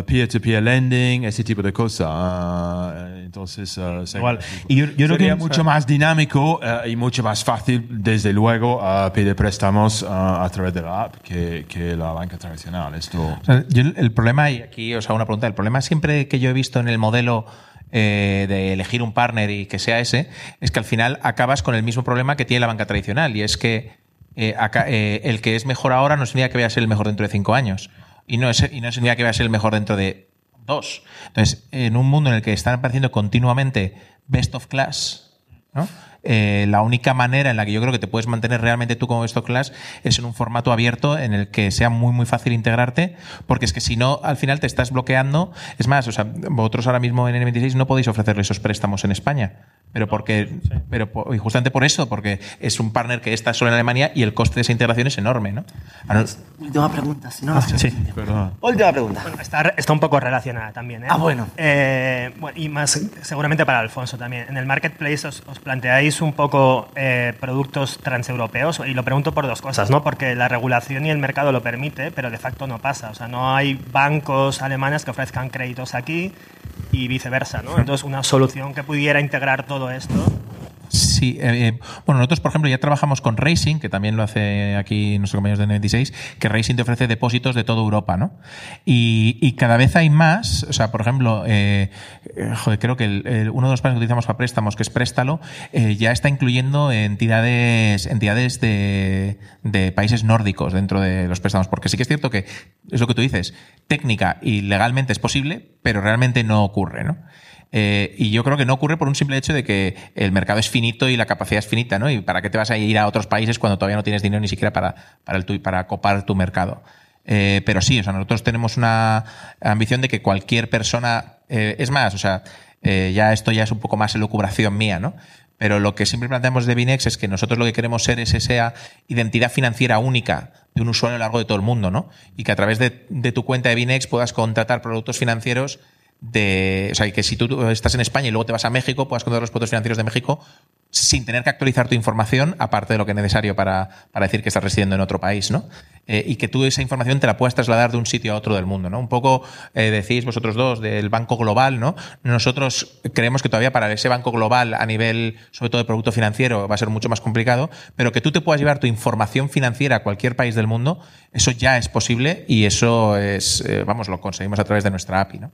peer-to-peer uh, -peer lending, ese tipo de cosas. Uh, entonces, Igual. Y yo, yo sería creo que, mucho más dinámico y mucho más fácil, desde luego, pedir préstamos a través de la app que, que la banca tradicional. Esto... O sea, yo, el problema, y aquí os hago una pregunta, el problema siempre que yo he visto en el modelo eh, de elegir un partner y que sea ese, es que al final acabas con el mismo problema que tiene la banca tradicional, y es que eh, eh, el que es mejor ahora no significa que vaya a ser el mejor dentro de cinco años, y no, es, y no significa que vaya a ser el mejor dentro de dos. Entonces, en un mundo en el que están apareciendo continuamente best of class, ¿no? Eh, la única manera en la que yo creo que te puedes mantener realmente tú como esto class es en un formato abierto en el que sea muy muy fácil integrarte, porque es que si no, al final te estás bloqueando. Es más, o sea, vosotros ahora mismo en N26 no podéis ofrecerle esos préstamos en España. Pero porque, sí. pero y justamente por eso, porque es un partner que está solo en Alemania y el coste de esa integración es enorme, ¿no? Ahora, última pregunta, si no. Sí. Perdón. Última pregunta. Bueno, está, está, un poco relacionada también. ¿eh? Ah, bueno. Eh, bueno. Y más seguramente para Alfonso también. En el marketplace os, os planteáis un poco eh, productos transeuropeos y lo pregunto por dos cosas, ¿no? Porque la regulación y el mercado lo permite, pero de facto no pasa. O sea, no hay bancos alemanes que ofrezcan créditos aquí y viceversa, ¿no? Entonces, una solución que pudiera integrar todo esto Sí, eh, eh, bueno, nosotros, por ejemplo, ya trabajamos con Racing, que también lo hace aquí nuestros compañeros de 96, que Racing te ofrece depósitos de toda Europa, ¿no? Y, cada vez hay más, o sea, por ejemplo, eh, joder, creo que uno de los planes que utilizamos para préstamos, que es Préstalo, ya está incluyendo entidades, entidades de, de países nórdicos dentro de los préstamos, porque sí que es cierto que es lo que tú dices, técnica y legalmente es posible, pero realmente no ocurre, ¿no? Eh, y yo creo que no ocurre por un simple hecho de que el mercado es finito y la capacidad es finita, ¿no? Y para qué te vas a ir a otros países cuando todavía no tienes dinero ni siquiera para, para, para copar tu mercado. Eh, pero sí, o sea, nosotros tenemos una ambición de que cualquier persona, eh, es más, o sea, ya esto ya es un poco más elucubración mía, ¿no? Pero lo que siempre planteamos de Binex es que nosotros lo que queremos ser es esa identidad financiera única de un usuario a lo largo de todo el mundo, ¿no? Y que a través de, de tu cuenta de Binex puedas contratar productos financieros de. O sea, que si tú estás en España y luego te vas a México, puedas contratar los productos financieros de México sin tener que actualizar tu información, aparte de lo que es necesario para, para decir que estás residiendo en otro país, ¿no? Eh, y que tú esa información te la puedas trasladar de un sitio a otro del mundo, ¿no? Un poco eh, decís vosotros dos del Banco Global, ¿no? Nosotros creemos que todavía para ese Banco Global a nivel, sobre todo de producto financiero, va a ser mucho más complicado, pero que tú te puedas llevar tu información financiera a cualquier país del mundo, eso ya es posible y eso es, eh, vamos, lo conseguimos a través de nuestra API, ¿no?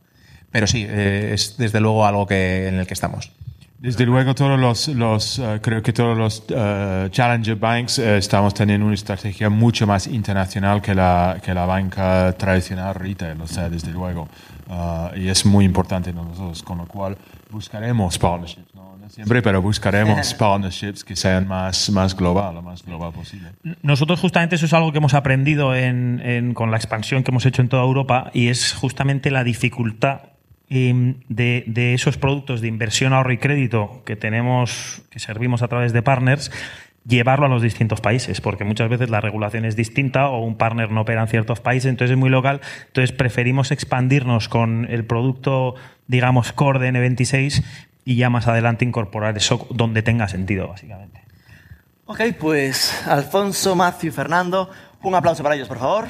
Pero sí, eh, es desde luego algo que, en el que estamos. Desde luego, todos los, los eh, creo que todos los eh, Challenger Banks eh, estamos teniendo una estrategia mucho más internacional que la, que la banca tradicional retail, o sea, desde luego. Ah, y es muy importante nosotros, con lo cual buscaremos partnerships, no, No siempre, pero buscaremos [LAUGHS] partnerships que sean más, más global, lo más global posible. Nosotros justamente eso es algo que hemos aprendido en- en- con la expansión que hemos hecho en toda Europa y es justamente la dificultad de, de esos productos de inversión, ahorro y crédito que tenemos, que servimos a través de partners, llevarlo a los distintos países, porque muchas veces la regulación es distinta o un partner no opera en ciertos países, entonces es muy local. Entonces preferimos expandirnos con el producto, digamos, core de N26 y ya más adelante incorporar eso donde tenga sentido, básicamente. Ok, pues Alfonso, Matthew y Fernando, un aplauso para ellos, por favor.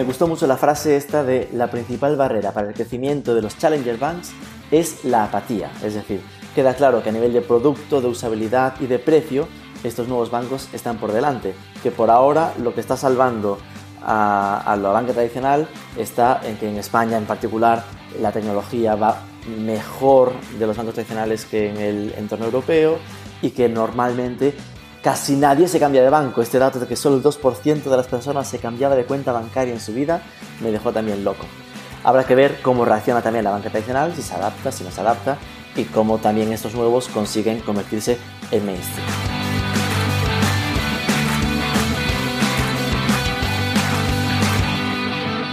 Me gustó mucho la frase esta de la principal barrera para el crecimiento de los Challenger Banks es la apatía. Es decir, queda claro que a nivel de producto, de usabilidad y de precio, estos nuevos bancos están por delante. Que por ahora lo que está salvando a, a la banca tradicional está en que en España en particular la tecnología va mejor de los bancos tradicionales que en el entorno europeo y que normalmente casi nadie se cambia de banco. Este dato de que solo el 2% de las personas se cambiaba de cuenta bancaria en su vida me dejó también loco. Habrá que ver cómo reacciona también la banca tradicional, si se adapta, si no se adapta y cómo también estos nuevos consiguen convertirse en mainstream.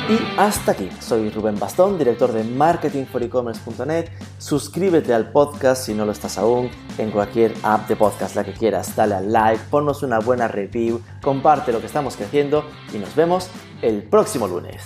Y hasta aquí, soy Rubén Bastón, director de marketingforecommerce.net. Suscríbete al podcast si no lo estás aún en cualquier app de podcast, la que quieras. Dale al like, ponnos una buena review, comparte lo que estamos creciendo y nos vemos el próximo lunes.